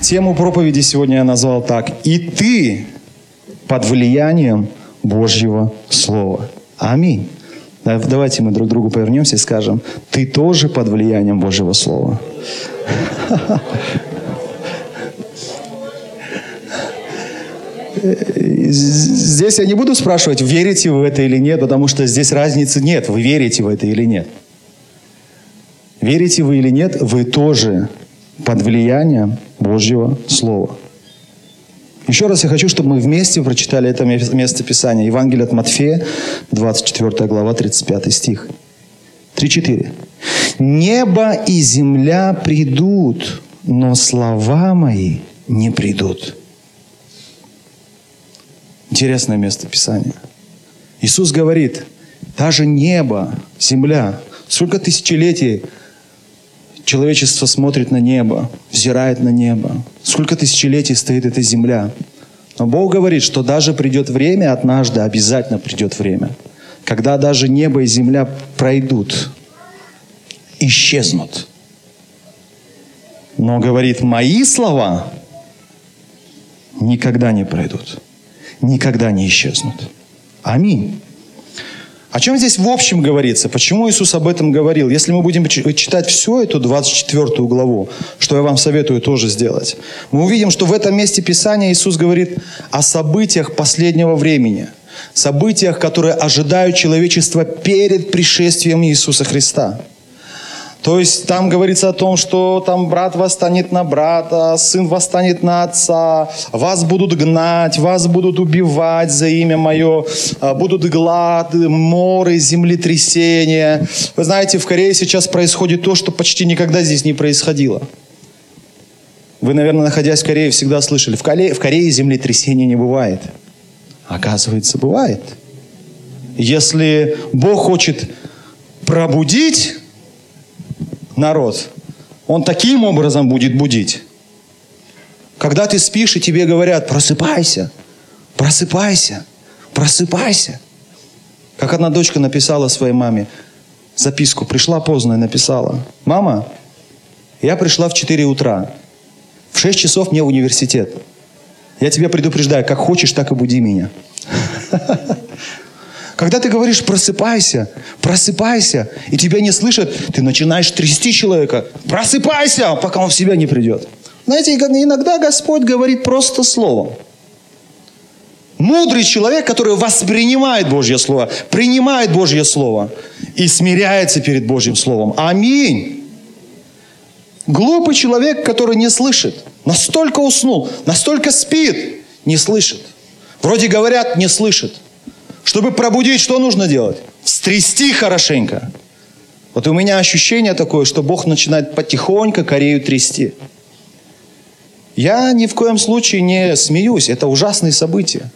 Тему проповеди сегодня я назвал так. «И ты под влиянием Божьего Слова». Аминь. Давайте мы друг другу повернемся и скажем, ты тоже под влиянием Божьего Слова. Здесь я не буду спрашивать, верите вы в это или нет, потому что здесь разницы нет, вы верите в это или нет. Верите вы или нет, вы тоже под влиянием Божьего Слова. Еще раз я хочу, чтобы мы вместе прочитали это место Писания. Евангелие от Матфея, 24 глава, 35 стих. 3-4. «Небо и земля придут, но слова мои не придут». Интересное место Писания. Иисус говорит, даже небо, земля, сколько тысячелетий человечество смотрит на небо, взирает на небо. Сколько тысячелетий стоит эта земля. Но Бог говорит, что даже придет время, однажды обязательно придет время, когда даже небо и земля пройдут, исчезнут. Но говорит, мои слова никогда не пройдут никогда не исчезнут. Аминь. О чем здесь в общем говорится? Почему Иисус об этом говорил? Если мы будем читать всю эту 24 главу, что я вам советую тоже сделать, мы увидим, что в этом месте Писания Иисус говорит о событиях последнего времени, событиях, которые ожидают человечество перед пришествием Иисуса Христа. То есть там говорится о том, что там брат восстанет на брата, сын восстанет на отца, вас будут гнать, вас будут убивать за имя мое, а, будут глад, моры, землетрясения. Вы знаете, в Корее сейчас происходит то, что почти никогда здесь не происходило. Вы, наверное, находясь в Корее, всегда слышали, в Корее, в Корее землетрясения не бывает. Оказывается, бывает. Если Бог хочет пробудить народ, он таким образом будет будить. Когда ты спишь, и тебе говорят, просыпайся, просыпайся, просыпайся. Как одна дочка написала своей маме записку, пришла поздно и написала, мама, я пришла в 4 утра, в 6 часов мне в университет. Я тебя предупреждаю, как хочешь, так и буди меня. Когда ты говоришь «просыпайся», «просыпайся», и тебя не слышат, ты начинаешь трясти человека. «Просыпайся», пока он в себя не придет. Знаете, иногда Господь говорит просто словом. Мудрый человек, который воспринимает Божье Слово, принимает Божье Слово и смиряется перед Божьим Словом. Аминь. Глупый человек, который не слышит, настолько уснул, настолько спит, не слышит. Вроде говорят, не слышит. Чтобы пробудить, что нужно делать? Стрясти хорошенько. Вот у меня ощущение такое, что Бог начинает потихоньку Корею трясти. Я ни в коем случае не смеюсь. Это ужасные события.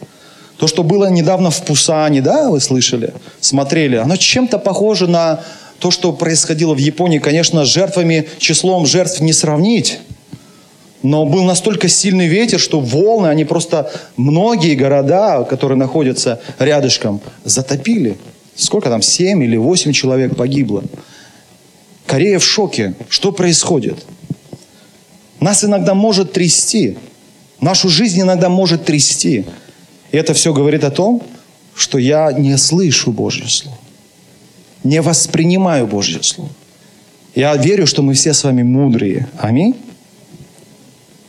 То, что было недавно в Пусане, да, вы слышали, смотрели, оно чем-то похоже на то, что происходило в Японии. Конечно, жертвами, числом жертв не сравнить. Но был настолько сильный ветер, что волны, они просто многие города, которые находятся рядышком, затопили. Сколько там, семь или восемь человек погибло. Корея в шоке. Что происходит? Нас иногда может трясти. Нашу жизнь иногда может трясти. И это все говорит о том, что я не слышу Божье Слово. Не воспринимаю Божье Слово. Я верю, что мы все с вами мудрые. Аминь.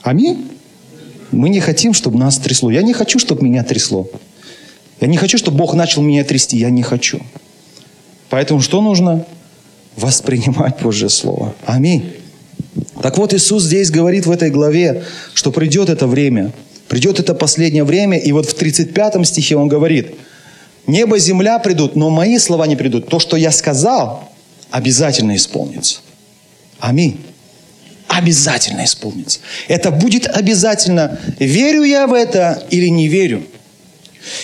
Аминь. Мы не хотим, чтобы нас трясло. Я не хочу, чтобы меня трясло. Я не хочу, чтобы Бог начал меня трясти. Я не хочу. Поэтому что нужно? Воспринимать Божье Слово. Аминь. Так вот, Иисус здесь говорит в этой главе, что придет это время. Придет это последнее время. И вот в 35 стихе Он говорит, небо, земля придут, но мои слова не придут. То, что я сказал, обязательно исполнится. Аминь. Обязательно исполнится. Это будет обязательно. Верю я в это или не верю?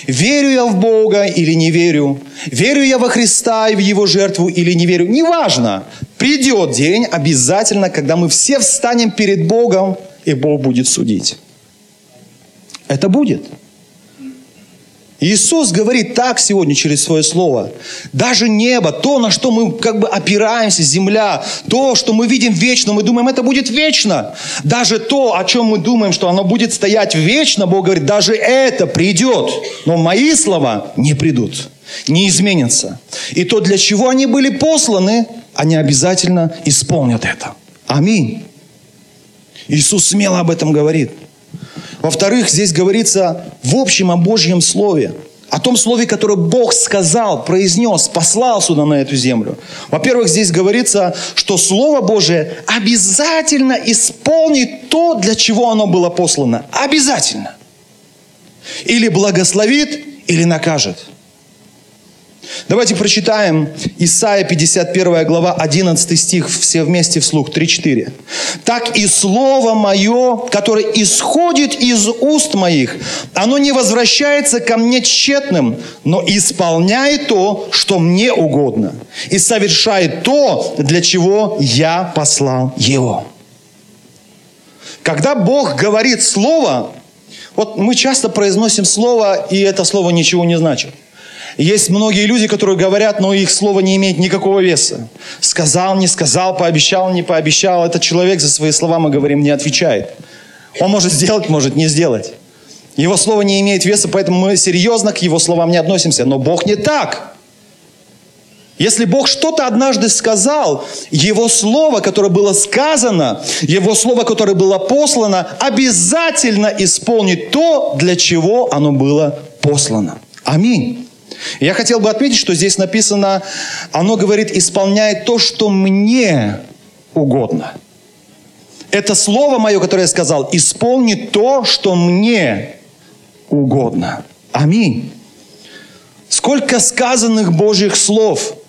Верю я в Бога или не верю? Верю я во Христа и в Его жертву или не верю? Неважно. Придет день обязательно, когда мы все встанем перед Богом, и Бог будет судить. Это будет. Иисус говорит так сегодня через свое слово. Даже небо, то, на что мы как бы опираемся, земля, то, что мы видим вечно, мы думаем, это будет вечно. Даже то, о чем мы думаем, что оно будет стоять вечно, Бог говорит, даже это придет. Но мои слова не придут, не изменятся. И то, для чего они были посланы, они обязательно исполнят это. Аминь. Иисус смело об этом говорит. Во-вторых, здесь говорится в общем о Божьем Слове. О том слове, которое Бог сказал, произнес, послал сюда на эту землю. Во-первых, здесь говорится, что Слово Божие обязательно исполнит то, для чего оно было послано. Обязательно. Или благословит, или накажет. Давайте прочитаем Исайя 51 глава 11 стих все вместе вслух 3-4. «Так и слово мое, которое исходит из уст моих, оно не возвращается ко мне тщетным, но исполняет то, что мне угодно, и совершает то, для чего я послал его». Когда Бог говорит слово, вот мы часто произносим слово, и это слово ничего не значит – есть многие люди, которые говорят, но их слово не имеет никакого веса. Сказал, не сказал, пообещал, не пообещал. Этот человек за свои слова, мы говорим, не отвечает. Он может сделать, может не сделать. Его слово не имеет веса, поэтому мы серьезно к его словам не относимся. Но Бог не так. Если Бог что-то однажды сказал, Его Слово, которое было сказано, Его Слово, которое было послано, обязательно исполнит то, для чего оно было послано. Аминь. Я хотел бы отметить, что здесь написано, оно говорит, исполняет то, что мне угодно. Это слово мое, которое я сказал, исполнит то, что мне угодно. Аминь. Сколько сказанных Божьих слов –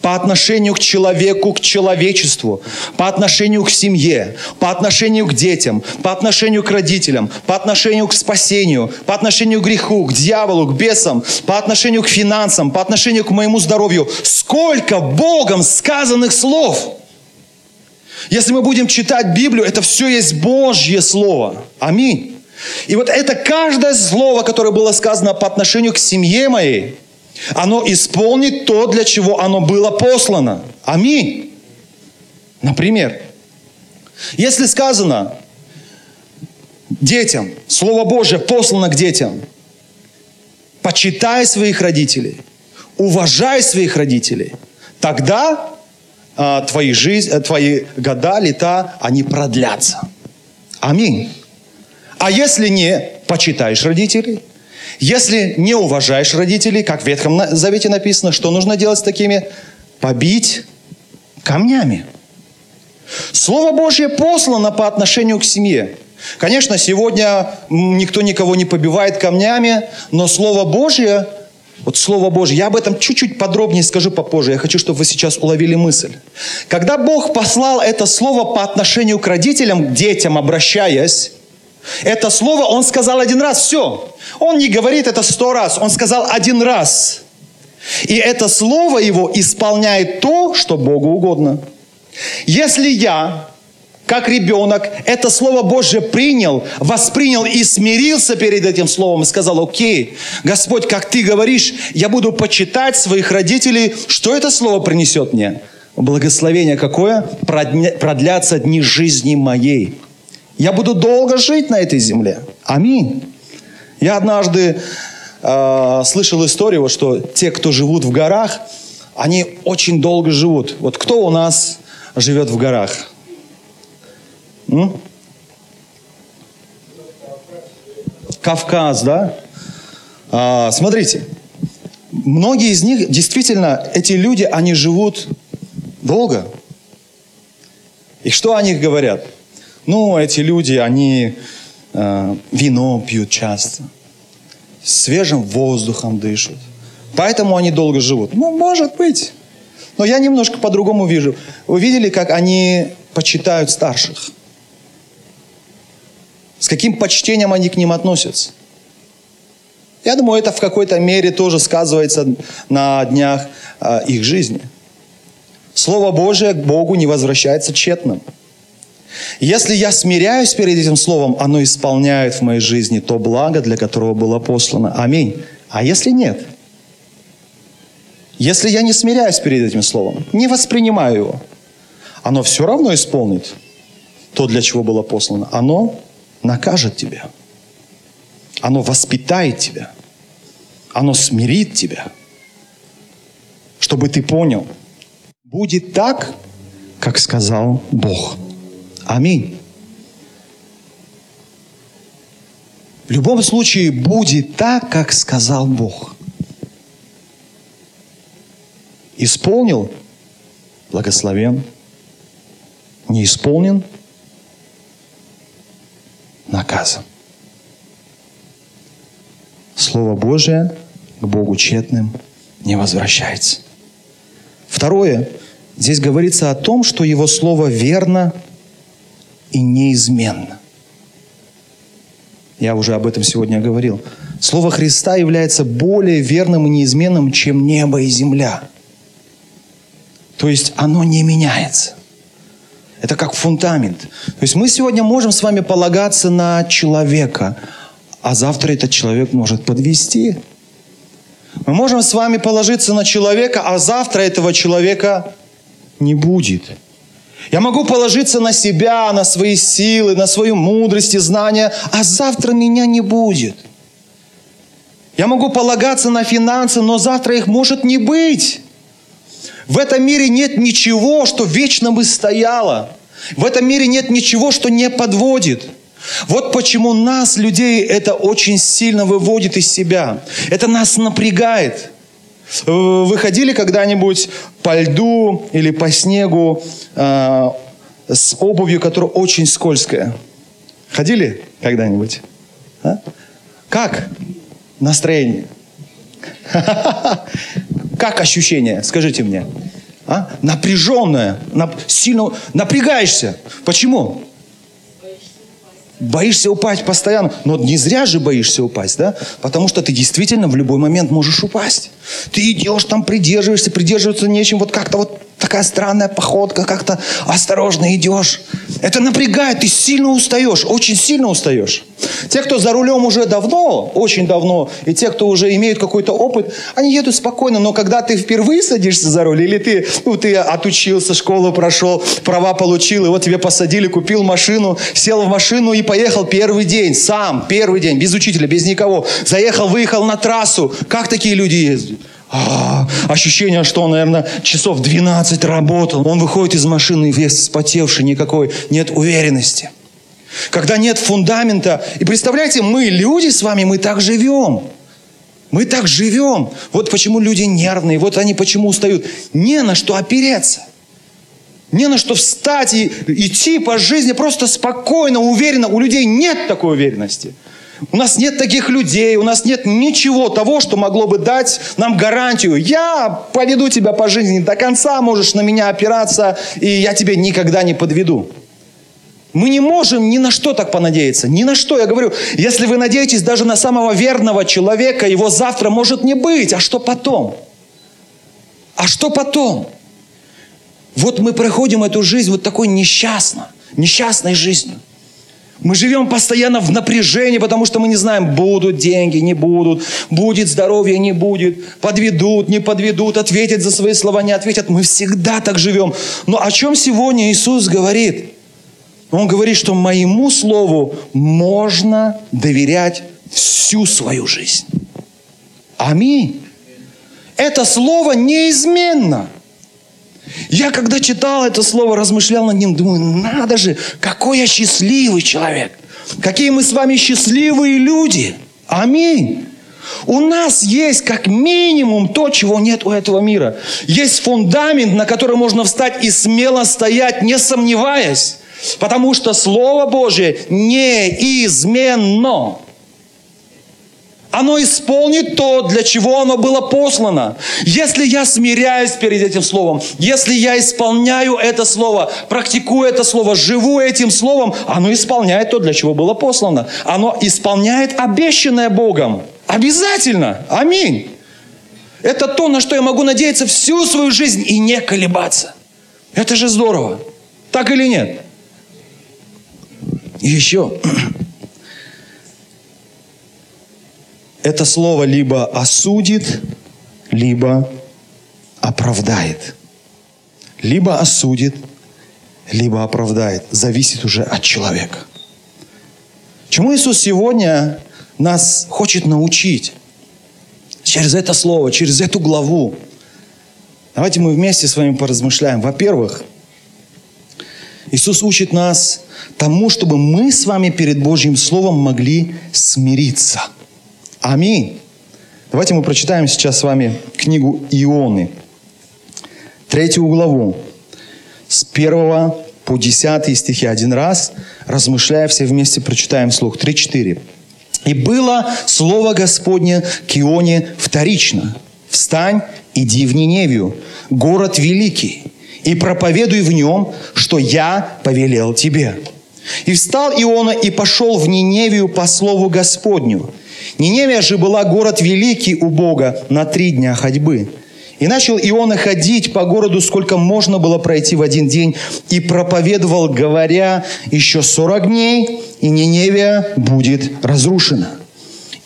по отношению к человеку, к человечеству, по отношению к семье, по отношению к детям, по отношению к родителям, по отношению к спасению, по отношению к греху, к дьяволу, к бесам, по отношению к финансам, по отношению к моему здоровью. Сколько Богом сказанных слов! Если мы будем читать Библию, это все есть Божье Слово. Аминь. И вот это каждое слово, которое было сказано по отношению к семье моей – оно исполнит то, для чего оно было послано. Аминь. Например, если сказано детям, Слово Божье послано к детям, почитай своих родителей, уважай своих родителей, тогда а, твои, жизнь, э, твои года, лета, они продлятся. Аминь. А если не почитаешь родителей, если не уважаешь родителей, как в Ветхом Завете написано, что нужно делать с такими? Побить камнями. Слово Божье послано по отношению к семье. Конечно, сегодня никто никого не побивает камнями, но Слово Божье, вот Слово Божье, я об этом чуть-чуть подробнее скажу попозже. Я хочу, чтобы вы сейчас уловили мысль. Когда Бог послал это Слово по отношению к родителям, к детям обращаясь, это слово он сказал один раз, все. Он не говорит это сто раз, он сказал один раз. И это слово его исполняет то, что Богу угодно. Если я, как ребенок, это Слово Божье принял, воспринял и смирился перед этим Словом и сказал, окей, Господь, как Ты говоришь, я буду почитать своих родителей, что это Слово принесет мне? Благословение какое? Продлятся дни жизни моей. Я буду долго жить на этой земле. Аминь. Я однажды э, слышал историю, что те, кто живут в горах, они очень долго живут. Вот кто у нас живет в горах? М? Кавказ, да? А, смотрите, многие из них, действительно, эти люди, они живут долго. И что о них говорят? Ну, эти люди, они э, вино пьют часто, свежим воздухом дышат. Поэтому они долго живут. Ну, может быть. Но я немножко по-другому вижу. Вы видели, как они почитают старших? С каким почтением они к ним относятся? Я думаю, это в какой-то мере тоже сказывается на днях э, их жизни. Слово Божие к Богу не возвращается тщетным. Если я смиряюсь перед этим словом, оно исполняет в моей жизни то благо, для которого было послано. Аминь. А если нет? Если я не смиряюсь перед этим словом, не воспринимаю его, оно все равно исполнит то, для чего было послано. Оно накажет тебя. Оно воспитает тебя. Оно смирит тебя. Чтобы ты понял, будет так, как сказал Бог. Аминь. В любом случае будет так, как сказал Бог. Исполнил – благословен. Не исполнен – наказан. Слово Божие к Богу тщетным не возвращается. Второе. Здесь говорится о том, что Его Слово верно – и неизменно. Я уже об этом сегодня говорил. Слово Христа является более верным и неизменным, чем небо и земля. То есть оно не меняется. Это как фундамент. То есть мы сегодня можем с вами полагаться на человека, а завтра этот человек может подвести. Мы можем с вами положиться на человека, а завтра этого человека не будет. Я могу положиться на себя, на свои силы, на свою мудрость и знания, а завтра меня не будет. Я могу полагаться на финансы, но завтра их может не быть. В этом мире нет ничего, что вечно бы стояло. В этом мире нет ничего, что не подводит. Вот почему нас, людей, это очень сильно выводит из себя. Это нас напрягает. Вы ходили когда-нибудь по льду или по снегу э, с обувью, которая очень скользкая? Ходили когда-нибудь? А? Как настроение? Как ощущение? Скажите мне. А? Напряженное, нап- сильно напрягаешься. Почему? Боишься упасть постоянно. Но не зря же боишься упасть, да? Потому что ты действительно в любой момент можешь упасть. Ты идешь там, придерживаешься, придерживаться нечем. Вот как-то вот такая странная походка, как-то осторожно идешь. Это напрягает, ты сильно устаешь, очень сильно устаешь. Те, кто за рулем уже давно, очень давно, и те, кто уже имеют какой-то опыт, они едут спокойно, но когда ты впервые садишься за руль, или ты, ну, ты отучился, школу прошел, права получил, и вот тебе посадили, купил машину, сел в машину и поехал первый день, сам, первый день, без учителя, без никого. Заехал, выехал на трассу. Как такие люди ездят? А, ощущение, что он, наверное, часов 12 работал. Он выходит из машины весь вспотевший, никакой, нет уверенности. Когда нет фундамента. И представляете, мы, люди с вами, мы так живем. Мы так живем. Вот почему люди нервные, вот они почему устают. Не на что опереться. Не на что встать и идти по жизни просто спокойно, уверенно. У людей нет такой уверенности. У нас нет таких людей, у нас нет ничего того, что могло бы дать нам гарантию. Я поведу тебя по жизни до конца, можешь на меня опираться, и я тебя никогда не подведу. Мы не можем ни на что так понадеяться. Ни на что. Я говорю, если вы надеетесь даже на самого верного человека, его завтра может не быть. А что потом? А что потом? Вот мы проходим эту жизнь вот такой несчастно, несчастной жизнью. Мы живем постоянно в напряжении, потому что мы не знаем, будут деньги, не будут, будет здоровье, не будет, подведут, не подведут, ответят за свои слова, не ответят. Мы всегда так живем. Но о чем сегодня Иисус говорит? Он говорит, что моему слову можно доверять всю свою жизнь. Аминь. Это слово неизменно. Я когда читал это слово, размышлял над ним, думаю, надо же, какой я счастливый человек. Какие мы с вами счастливые люди. Аминь. У нас есть как минимум то, чего нет у этого мира. Есть фундамент, на который можно встать и смело стоять, не сомневаясь. Потому что Слово Божие неизменно. Оно исполнит то, для чего оно было послано. Если я смиряюсь перед этим словом, если я исполняю это слово, практикую это слово, живу этим словом, оно исполняет то, для чего было послано. Оно исполняет обещанное Богом. Обязательно. Аминь. Это то, на что я могу надеяться всю свою жизнь и не колебаться. Это же здорово. Так или нет? И еще это слово либо осудит, либо оправдает. Либо осудит, либо оправдает. Зависит уже от человека. Чему Иисус сегодня нас хочет научить? Через это слово, через эту главу. Давайте мы вместе с вами поразмышляем. Во-первых, Иисус учит нас тому, чтобы мы с вами перед Божьим Словом могли смириться – Аминь. Давайте мы прочитаем сейчас с вами книгу Ионы, третью главу, с первого по десятый стихи. Один раз, размышляя, все вместе прочитаем вслух. 3-4. «И было слово Господне к Ионе вторично. Встань, иди в Ниневию, город великий, и проповедуй в нем, что я повелел тебе». И встал Иона и пошел в Ниневию по слову Господню – Ниневия же была город великий у Бога на три дня ходьбы. И начал Иона ходить по городу, сколько можно было пройти в один день, и проповедовал, говоря, еще сорок дней, и Ниневия будет разрушена.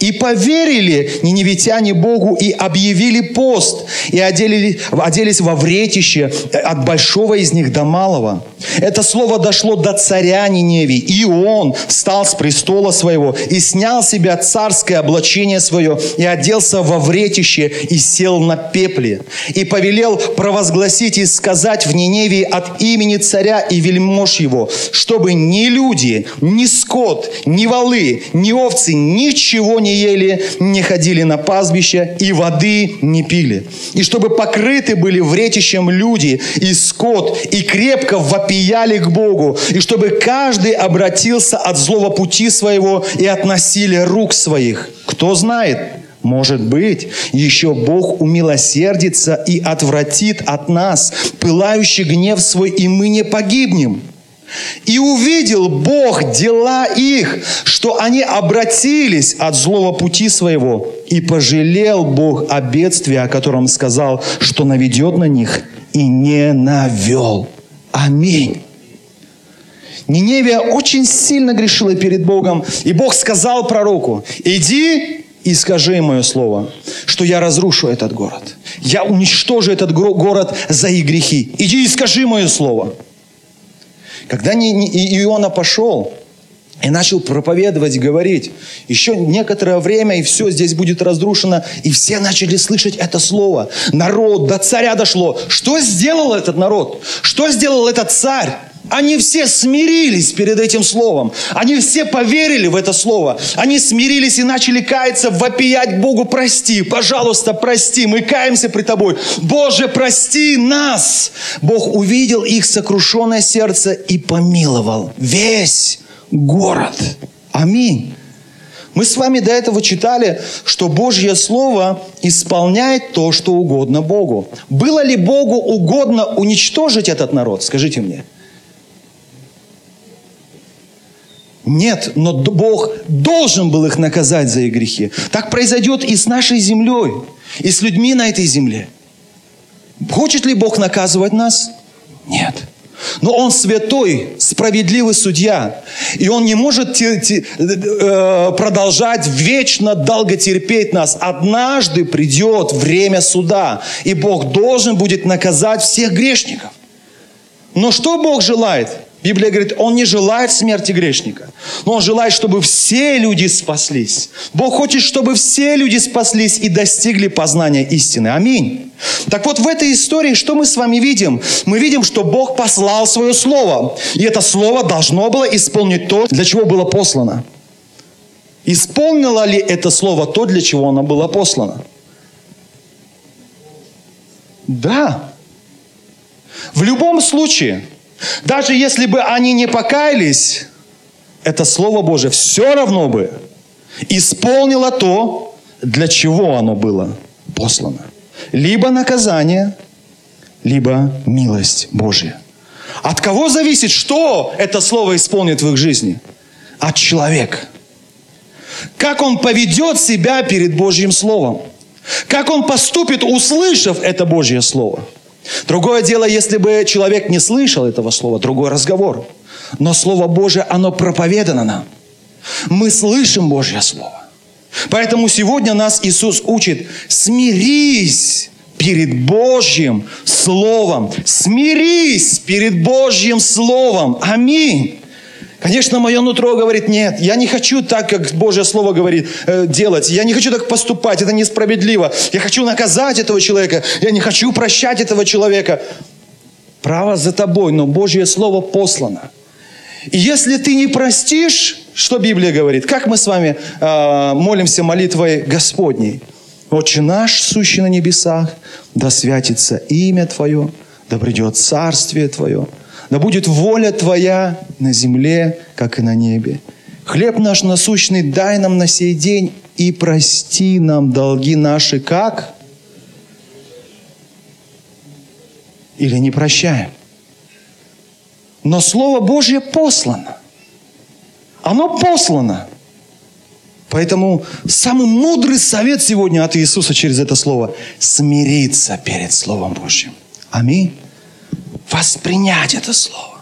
И поверили ниневитяне Богу и объявили пост, и одели, оделись во вретище от большого из них до малого. Это слово дошло до царя Ниневии, и он встал с престола своего и снял себя царское облачение свое и оделся во вретище и сел на пепле. И повелел провозгласить и сказать в Ниневии от имени царя и вельмож его, чтобы ни люди, ни скот, ни волы, ни овцы ничего не ели, не ходили на пастбище и воды не пили. И чтобы покрыты были вретищем люди и скот, и крепко вопияли к Богу, и чтобы каждый обратился от злого пути своего и от насилия рук своих. Кто знает, может быть, еще Бог умилосердится и отвратит от нас пылающий гнев свой, и мы не погибнем. И увидел Бог дела их, что они обратились от злого пути своего. И пожалел Бог о бедствии, о котором сказал, что наведет на них, и не навел. Аминь. Ниневия очень сильно грешила перед Богом, и Бог сказал пророку, иди и скажи мое слово, что я разрушу этот город. Я уничтожу этот город за их грехи. Иди и скажи мое слово. Когда Иона пошел и начал проповедовать, говорить, еще некоторое время, и все здесь будет разрушено, и все начали слышать это слово. Народ, до царя дошло. Что сделал этот народ? Что сделал этот царь? Они все смирились перед этим словом. Они все поверили в это слово. Они смирились и начали каяться, вопиять Богу, прости, пожалуйста, прости, мы каемся при Тобой. Боже, прости нас. Бог увидел их сокрушенное сердце и помиловал весь город. Аминь. Мы с вами до этого читали, что Божье Слово исполняет то, что угодно Богу. Было ли Богу угодно уничтожить этот народ? Скажите мне. Нет, но Бог должен был их наказать за их грехи. Так произойдет и с нашей землей, и с людьми на этой земле. Хочет ли Бог наказывать нас? Нет. Но Он святой, справедливый судья. И Он не может те, э, продолжать вечно долго терпеть нас. Однажды придет время суда. И Бог должен будет наказать всех грешников. Но что Бог желает? Библия говорит, Он не желает смерти грешника, но Он желает, чтобы все люди спаслись. Бог хочет, чтобы все люди спаслись и достигли познания истины. Аминь. Так вот, в этой истории что мы с вами видим? Мы видим, что Бог послал свое слово. И это слово должно было исполнить то, для чего было послано. Исполнило ли это слово то, для чего оно было послано? Да. В любом случае, даже если бы они не покаялись, это Слово Божие все равно бы исполнило то, для чего оно было послано. Либо наказание, либо милость Божья. От кого зависит, что это слово исполнит в их жизни? От человека. Как он поведет себя перед Божьим Словом. Как он поступит, услышав это Божье Слово. Другое дело, если бы человек не слышал этого слова, другой разговор. Но Слово Божье, оно проповедано нам. Мы слышим Божье Слово. Поэтому сегодня нас Иисус учит, смирись перед Божьим Словом. Смирись перед Божьим Словом. Аминь. Конечно, мое нутро говорит, нет, я не хочу так, как Божье Слово говорит, э, делать. Я не хочу так поступать, это несправедливо. Я хочу наказать этого человека, я не хочу прощать этого человека. Право за тобой, но Божье Слово послано. И если ты не простишь, что Библия говорит? Как мы с вами э, молимся молитвой Господней? Отче наш, сущий на небесах, да святится имя Твое, да придет царствие Твое, да будет воля Твоя на земле, как и на небе. Хлеб наш насущный дай нам на сей день и прости нам долги наши, как? Или не прощаем? Но Слово Божье послано. Оно послано. Поэтому самый мудрый совет сегодня от Иисуса через это слово – смириться перед Словом Божьим. Аминь воспринять это Слово.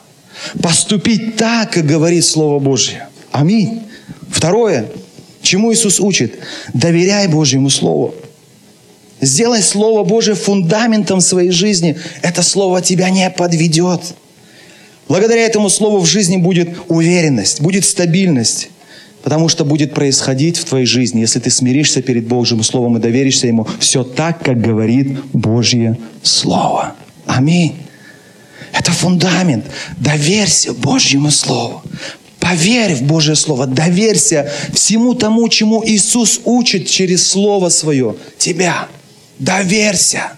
Поступить так, как говорит Слово Божье. Аминь. Второе, чему Иисус учит? Доверяй Божьему Слову. Сделай Слово Божье фундаментом своей жизни. Это Слово тебя не подведет. Благодаря этому Слову в жизни будет уверенность, будет стабильность. Потому что будет происходить в твоей жизни, если ты смиришься перед Божьим Словом и доверишься Ему, все так, как говорит Божье Слово. Аминь. Это фундамент. Доверься Божьему Слову. Поверь в Божье Слово, доверься всему тому, чему Иисус учит через Слово Свое. Тебя. Доверься.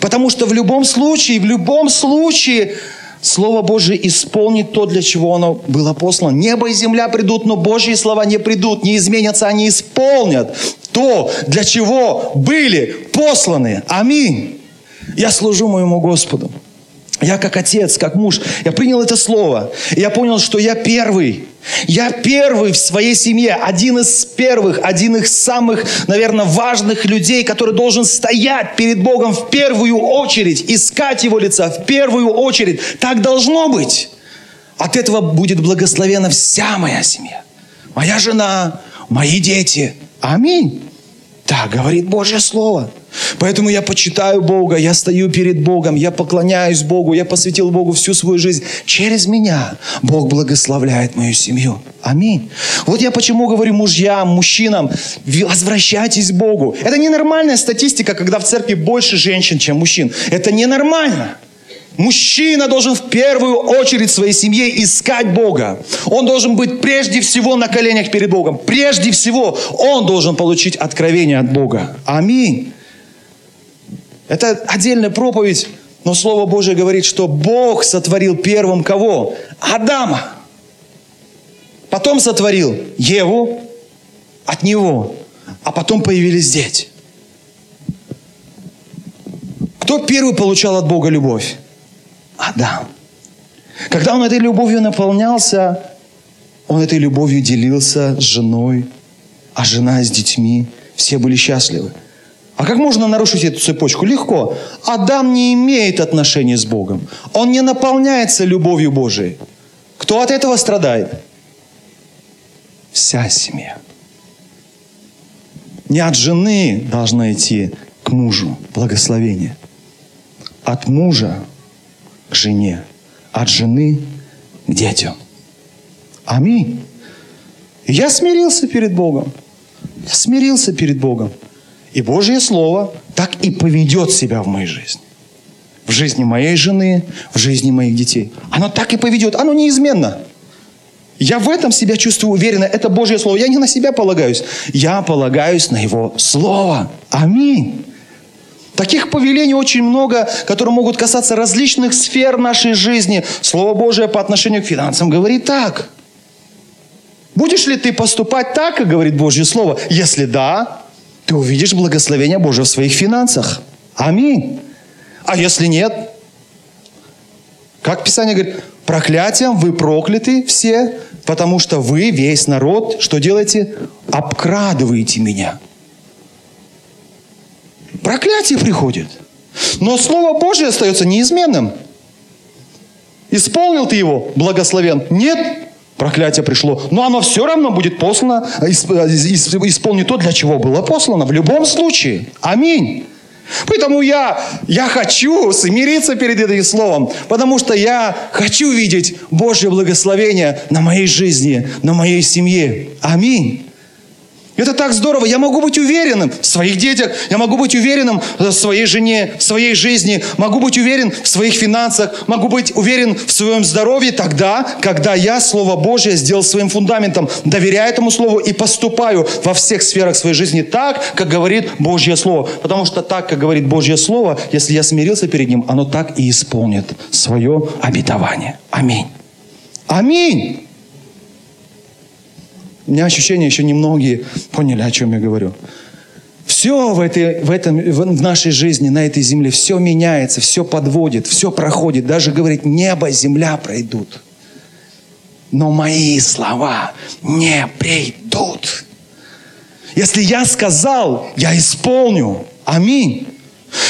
Потому что в любом случае, в любом случае, Слово Божье исполнит то, для чего оно было послано. Небо и земля придут, но Божьи слова не придут, не изменятся, они исполнят то, для чего были посланы. Аминь. Я служу моему Господу. Я как отец, как муж, я принял это слово. И я понял, что я первый. Я первый в своей семье, один из первых, один из самых, наверное, важных людей, который должен стоять перед Богом в первую очередь, искать Его лица в первую очередь. Так должно быть. От этого будет благословена вся моя семья. Моя жена, мои дети. Аминь. Так говорит Божье Слово. Поэтому я почитаю Бога, я стою перед Богом, я поклоняюсь Богу, я посвятил Богу всю свою жизнь. Через меня Бог благословляет мою семью. Аминь. Вот я почему говорю мужьям, мужчинам, возвращайтесь к Богу. Это ненормальная статистика, когда в церкви больше женщин, чем мужчин. Это ненормально. Мужчина должен в первую очередь своей семье искать Бога. Он должен быть прежде всего на коленях перед Богом. Прежде всего он должен получить откровение от Бога. Аминь. Это отдельная проповедь, но Слово Божье говорит, что Бог сотворил первым кого? Адама. Потом сотворил Еву от него, а потом появились дети. Кто первый получал от Бога любовь? Адам. Когда он этой любовью наполнялся, он этой любовью делился с женой, а жена с детьми. Все были счастливы. А как можно нарушить эту цепочку? Легко. Адам не имеет отношения с Богом. Он не наполняется любовью Божией. Кто от этого страдает? Вся семья. Не от жены должна идти к мужу благословение. От мужа к жене. От жены к детям. Аминь. Я смирился перед Богом. Я смирился перед Богом. И Божье Слово так и поведет себя в моей жизни. В жизни моей жены, в жизни моих детей. Оно так и поведет. Оно неизменно. Я в этом себя чувствую уверенно. Это Божье Слово. Я не на себя полагаюсь. Я полагаюсь на Его Слово. Аминь. Таких повелений очень много, которые могут касаться различных сфер нашей жизни. Слово Божие по отношению к финансам говорит так. Будешь ли ты поступать так, как говорит Божье Слово? Если да, ты увидишь благословение Божие в своих финансах. Аминь. А если нет, как Писание говорит, проклятием вы прокляты все, потому что вы, весь народ, что делаете? Обкрадываете меня. Проклятие приходит. Но Слово Божье остается неизменным. Исполнил ты его, благословен. Нет, проклятие пришло. Но оно все равно будет послано, исполнит то, для чего было послано. В любом случае. Аминь. Поэтому я, я хочу смириться перед этим словом, потому что я хочу видеть Божье благословение на моей жизни, на моей семье. Аминь. Это так здорово. Я могу быть уверенным в своих детях, я могу быть уверенным в своей жене, в своей жизни, могу быть уверен в своих финансах, могу быть уверен в своем здоровье тогда, когда я Слово Божье сделал своим фундаментом, доверяю этому Слову и поступаю во всех сферах своей жизни так, как говорит Божье Слово. Потому что так, как говорит Божье Слово, если я смирился перед Ним, оно так и исполнит свое обетование. Аминь. Аминь. У меня ощущение, еще немногие поняли, о чем я говорю. Все в, этой, в, этом, в нашей жизни, на этой земле, все меняется, все подводит, все проходит. Даже, говорит, небо, земля пройдут. Но мои слова не придут. Если я сказал, я исполню. Аминь.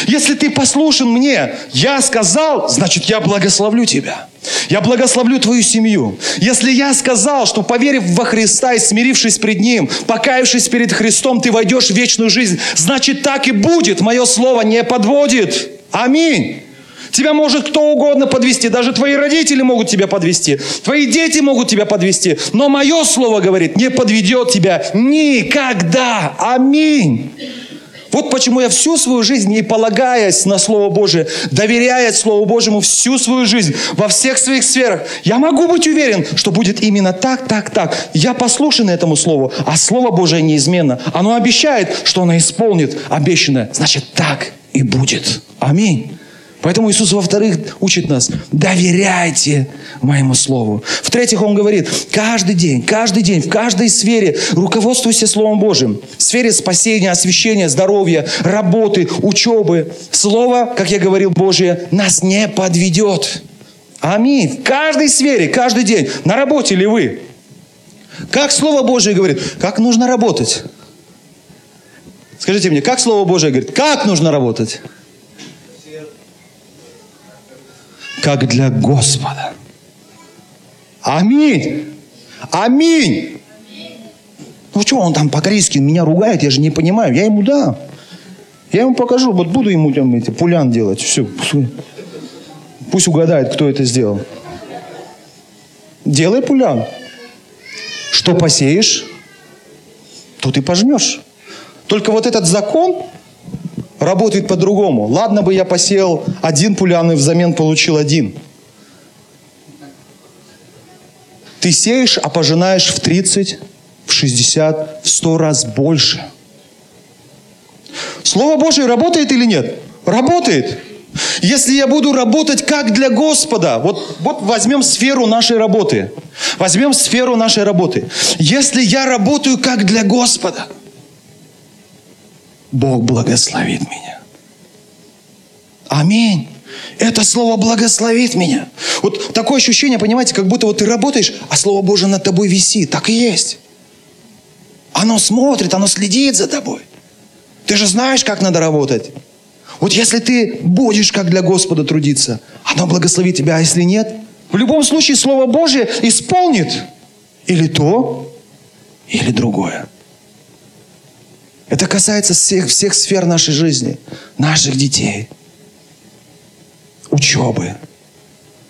Если ты послушен мне, я сказал, значит, я благословлю тебя. Я благословлю твою семью. Если я сказал, что поверив во Христа и смирившись пред Ним, покаявшись перед Христом, ты войдешь в вечную жизнь, значит так и будет. Мое слово не подводит. Аминь. Тебя может кто угодно подвести, даже твои родители могут тебя подвести, твои дети могут тебя подвести, но мое слово говорит, не подведет тебя никогда. Аминь. Вот почему я всю свою жизнь, не полагаясь на Слово Божие, доверяя Слову Божьему всю свою жизнь, во всех своих сферах, я могу быть уверен, что будет именно так, так, так. Я послушен этому Слову, а Слово Божие неизменно. Оно обещает, что оно исполнит обещанное. Значит, так и будет. Аминь. Поэтому Иисус, во-вторых, учит нас, доверяйте моему Слову. В-третьих, Он говорит, каждый день, каждый день, в каждой сфере руководствуйся Словом Божьим. В сфере спасения, освящения, здоровья, работы, учебы. Слово, как я говорил, Божье, нас не подведет. Аминь. В каждой сфере, каждый день. На работе ли вы? Как Слово Божье говорит, как нужно работать? Скажите мне, как Слово Божье говорит, как нужно работать? Как для Господа. Аминь. Аминь. Ну что он там по-корейски меня ругает, я же не понимаю. Я ему дам. Я ему покажу, вот буду ему там эти пулян делать. Все. Пусть угадает, кто это сделал. Делай пулян. Что посеешь, то ты пожнешь. Только вот этот закон, работает по-другому. Ладно бы я посеял один пулян и взамен получил один. Ты сеешь, а пожинаешь в 30, в 60, в 100 раз больше. Слово Божие работает или нет? Работает. Если я буду работать как для Господа, вот, вот возьмем сферу нашей работы. Возьмем сферу нашей работы. Если я работаю как для Господа – Бог благословит меня. Аминь. Это слово благословит меня. Вот такое ощущение, понимаете, как будто вот ты работаешь, а Слово Божие над тобой висит. Так и есть. Оно смотрит, оно следит за тобой. Ты же знаешь, как надо работать. Вот если ты будешь как для Господа трудиться, оно благословит тебя, а если нет, в любом случае Слово Божие исполнит или то, или другое. Это касается всех, всех сфер нашей жизни, наших детей, учебы,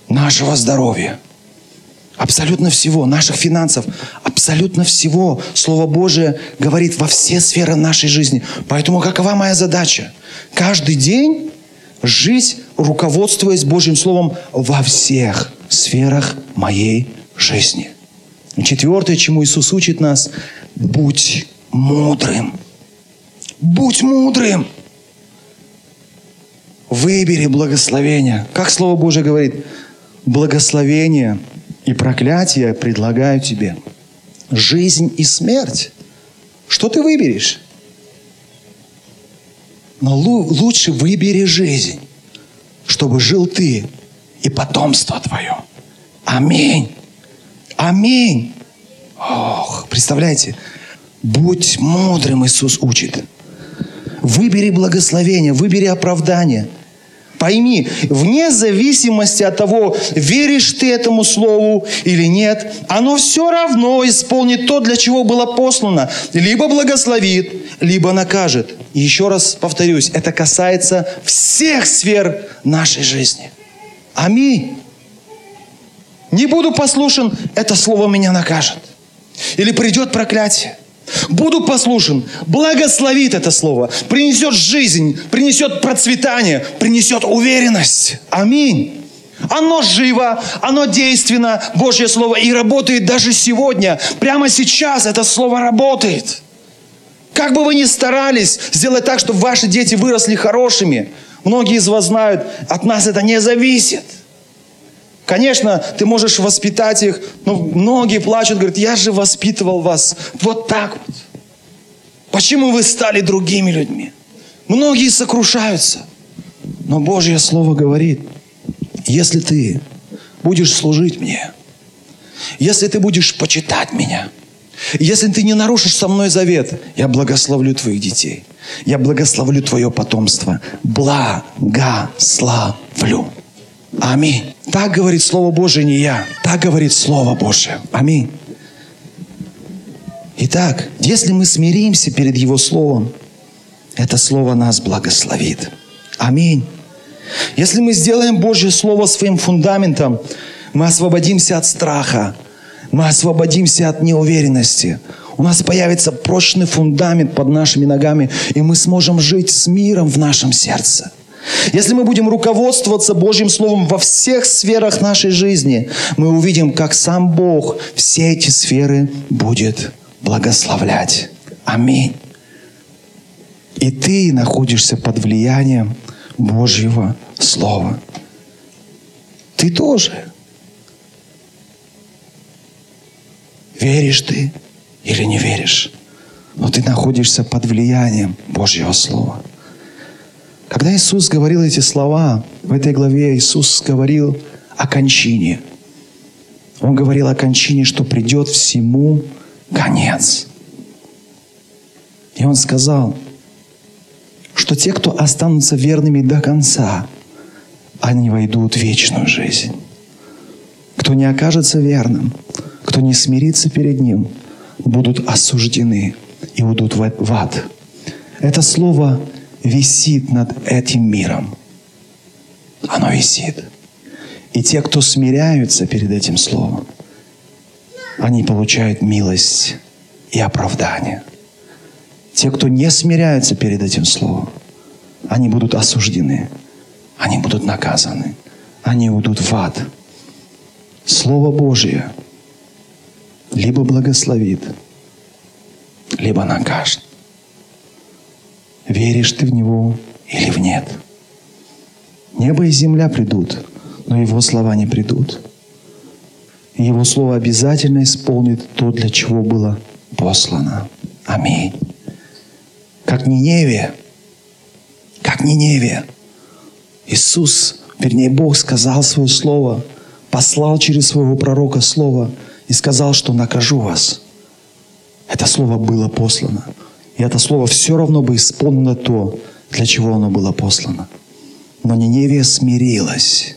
нашего здоровья, абсолютно всего, наших финансов, абсолютно всего. Слово Божие говорит во все сферы нашей жизни. Поэтому какова моя задача? Каждый день жить, руководствуясь Божьим Словом во всех сферах моей жизни. Четвертое, чему Иисус учит нас, будь мудрым. Будь мудрым. Выбери благословение. Как Слово Божие говорит, благословение и проклятие предлагаю тебе. Жизнь и смерть. Что ты выберешь? Но лу- лучше выбери жизнь, чтобы жил ты и потомство твое. Аминь. Аминь. Ох, представляете, будь мудрым, Иисус учит. Выбери благословение, выбери оправдание. Пойми, вне зависимости от того, веришь ты этому слову или нет, оно все равно исполнит то, для чего было послано. Либо благословит, либо накажет. И еще раз повторюсь, это касается всех сфер нашей жизни. Аминь. Не буду послушен, это слово меня накажет. Или придет проклятие. Буду послушен, благословит это слово, принесет жизнь, принесет процветание, принесет уверенность. Аминь. Оно живо, оно действенно, Божье Слово, и работает даже сегодня. Прямо сейчас это Слово работает. Как бы вы ни старались сделать так, чтобы ваши дети выросли хорошими, многие из вас знают, от нас это не зависит. Конечно, ты можешь воспитать их, но многие плачут, говорят, я же воспитывал вас вот так вот. Почему вы стали другими людьми? Многие сокрушаются. Но Божье Слово говорит, если ты будешь служить мне, если ты будешь почитать меня, если ты не нарушишь со мной завет, я благословлю твоих детей. Я благословлю твое потомство. Благословлю. Аминь. Так говорит Слово Божие, не я. Так говорит Слово Божие. Аминь. Итак, если мы смиримся перед Его Словом, это Слово нас благословит. Аминь. Если мы сделаем Божье Слово своим фундаментом, мы освободимся от страха, мы освободимся от неуверенности. У нас появится прочный фундамент под нашими ногами, и мы сможем жить с миром в нашем сердце. Если мы будем руководствоваться Божьим Словом во всех сферах нашей жизни, мы увидим, как сам Бог все эти сферы будет благословлять. Аминь. И ты находишься под влиянием Божьего Слова. Ты тоже. Веришь ты или не веришь, но ты находишься под влиянием Божьего Слова. Когда Иисус говорил эти слова, в этой главе Иисус говорил о кончине. Он говорил о кончине, что придет всему конец. И Он сказал, что те, кто останутся верными до конца, они войдут в вечную жизнь. Кто не окажется верным, кто не смирится перед Ним, будут осуждены и уйдут в ад. Это слово висит над этим миром. Оно висит. И те, кто смиряются перед этим словом, они получают милость и оправдание. Те, кто не смиряются перед этим словом, они будут осуждены, они будут наказаны, они уйдут в ад. Слово Божие либо благословит, либо накажет. Веришь ты в Него или в нет? Небо и земля придут, но Его слова не придут. И Его Слово обязательно исполнит то, для чего было послано. Аминь. Как Ниневе, как Ниневе, Иисус, вернее Бог сказал свое Слово, послал через своего пророка Слово и сказал, что накажу вас. Это Слово было послано. И это слово все равно бы исполнило то, для чего оно было послано. Но Ниневия смирилась.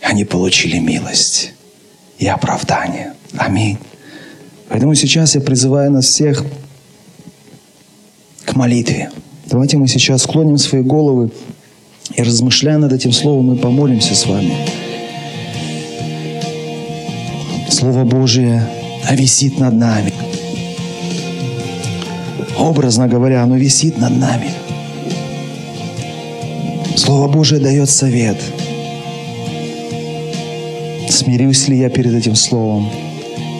Они получили милость и оправдание. Аминь. Поэтому сейчас я призываю нас всех к молитве. Давайте мы сейчас склоним свои головы и, размышляя над этим словом, мы помолимся с вами. Слово Божие висит над нами образно говоря, оно висит над нами. Слово Божие дает совет. Смирюсь ли я перед этим Словом?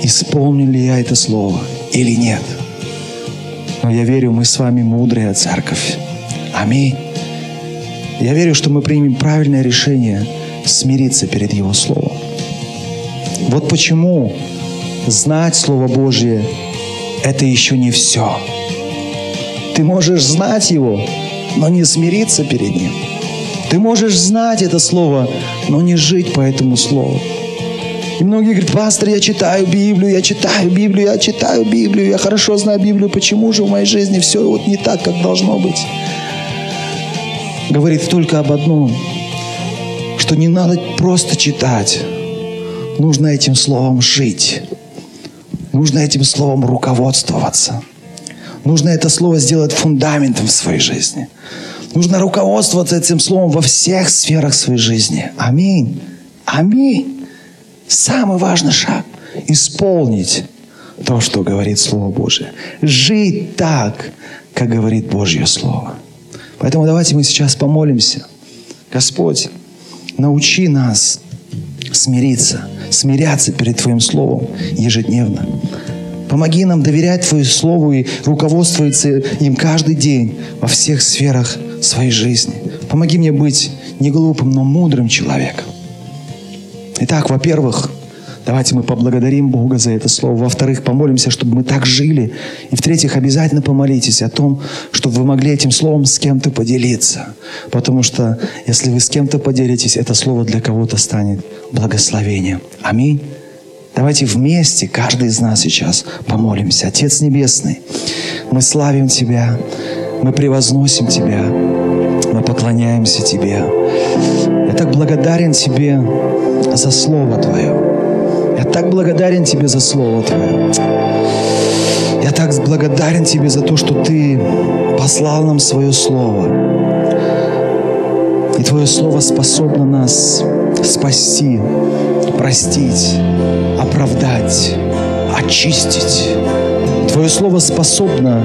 Исполню ли я это Слово или нет? Но я верю, мы с вами мудрая церковь. Аминь. Я верю, что мы примем правильное решение смириться перед Его Словом. Вот почему знать Слово Божье – это еще не все – ты можешь знать Его, но не смириться перед Ним. Ты можешь знать это слово, но не жить по этому слову. И многие говорят, пастор, я читаю Библию, я читаю Библию, я читаю Библию, я хорошо знаю Библию, почему же в моей жизни все вот не так, как должно быть? Говорит только об одном, что не надо просто читать, нужно этим словом жить, нужно этим словом руководствоваться, нужно это слово сделать фундаментом в своей жизни, нужно руководствоваться этим словом во всех сферах своей жизни. Аминь. Аминь. Самый важный шаг – исполнить то, что говорит Слово Божие. Жить так, как говорит Божье Слово. Поэтому давайте мы сейчас помолимся. Господь, научи нас смириться, смиряться перед Твоим Словом ежедневно. Помоги нам доверять Твоему Слову и руководствоваться им каждый день во всех сферах своей жизни. Помоги мне быть не глупым, но мудрым человеком. Итак, во-первых, давайте мы поблагодарим Бога за это слово. Во-вторых, помолимся, чтобы мы так жили. И в-третьих, обязательно помолитесь о том, чтобы вы могли этим словом с кем-то поделиться. Потому что если вы с кем-то поделитесь, это слово для кого-то станет благословением. Аминь. Давайте вместе, каждый из нас сейчас помолимся. Отец Небесный, мы славим Тебя, мы превозносим Тебя, мы поклоняемся Тебе. Я так благодарен Тебе за Слово Твое. Я так благодарен Тебе за Слово Твое. Я так благодарен Тебе за то, что Ты послал нам свое Слово. И Твое Слово способно нас спасти, простить, оправдать, очистить. Твое Слово способно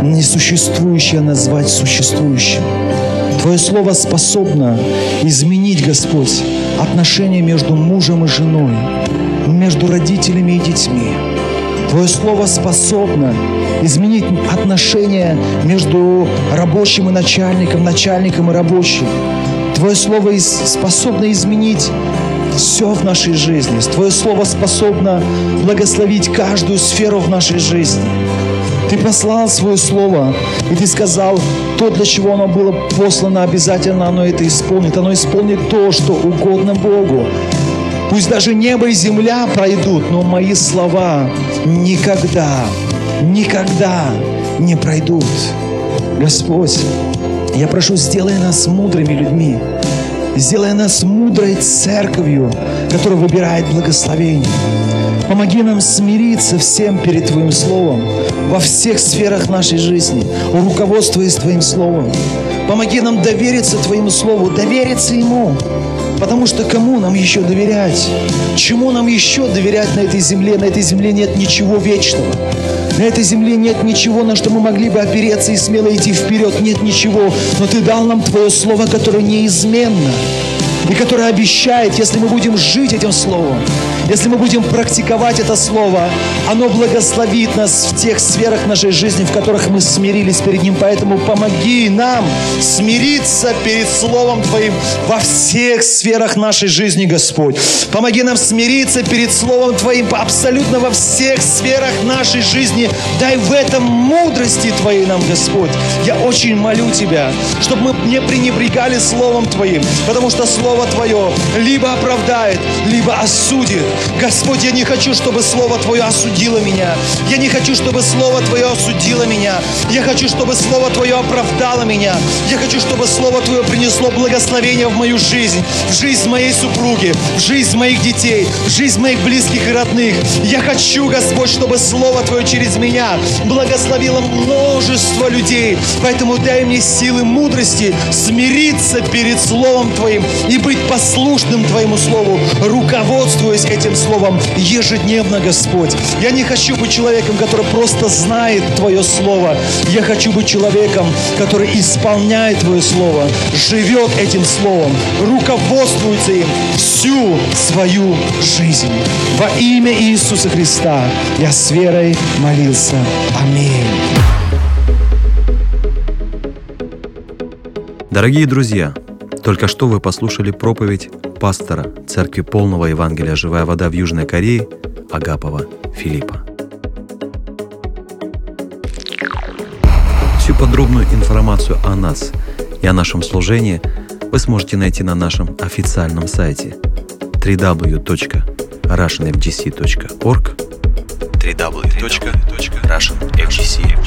несуществующее назвать существующим. Твое Слово способно изменить, Господь, отношения между мужем и женой, между родителями и детьми. Твое Слово способно изменить отношения между рабочим и начальником, начальником и рабочим. Твое Слово способно изменить все в нашей жизни. Твое Слово способно благословить каждую сферу в нашей жизни. Ты послал свое Слово, и Ты сказал, то, для чего оно было послано, обязательно оно это исполнит. Оно исполнит то, что угодно Богу. Пусть даже небо и земля пройдут, но мои слова никогда, никогда не пройдут. Господь, я прошу, сделай нас мудрыми людьми. Сделай нас мудрой церковью, которая выбирает благословение. Помоги нам смириться всем перед Твоим Словом во всех сферах нашей жизни, руководствуясь Твоим Словом. Помоги нам довериться Твоему Слову, довериться Ему. Потому что кому нам еще доверять? Чему нам еще доверять на этой земле? На этой земле нет ничего вечного. На этой земле нет ничего, на что мы могли бы опереться и смело идти вперед. Нет ничего. Но Ты дал нам Твое Слово, которое неизменно и которое обещает, если мы будем жить этим Словом, если мы будем практиковать это Слово, оно благословит нас в тех сферах нашей жизни, в которых мы смирились перед Ним. Поэтому помоги нам смириться перед Словом Твоим во всех сферах нашей жизни, Господь. Помоги нам смириться перед Словом Твоим абсолютно во всех сферах нашей жизни. Дай в этом мудрости Твоей нам, Господь. Я очень молю Тебя, чтобы мы не пренебрегали Словом Твоим, потому что Слово Твое либо оправдает, либо осудит. Господь, я не хочу, чтобы Слово Твое осудило меня. Я не хочу, чтобы Слово Твое осудило меня. Я хочу, чтобы Слово Твое оправдало меня. Я хочу, чтобы Слово Твое принесло благословение в мою жизнь, в жизнь моей супруги, в жизнь моих детей, в жизнь моих близких и родных. Я хочу, Господь, чтобы Слово Твое через меня благословило множество людей. Поэтому дай мне силы мудрости смириться перед Словом Твоим и быть послушным Твоему Слову, руководствуясь этим этим словом ежедневно, Господь. Я не хочу быть человеком, который просто знает Твое Слово. Я хочу быть человеком, который исполняет Твое Слово, живет этим Словом, руководствуется им всю свою жизнь. Во имя Иисуса Христа я с верой молился. Аминь. Дорогие друзья, только что вы послушали проповедь пастора Церкви Полного Евангелия «Живая вода» в Южной Корее Агапова Филиппа. Всю подробную информацию о нас и о нашем служении вы сможете найти на нашем официальном сайте www.russianfgc.org www.russianfgc.org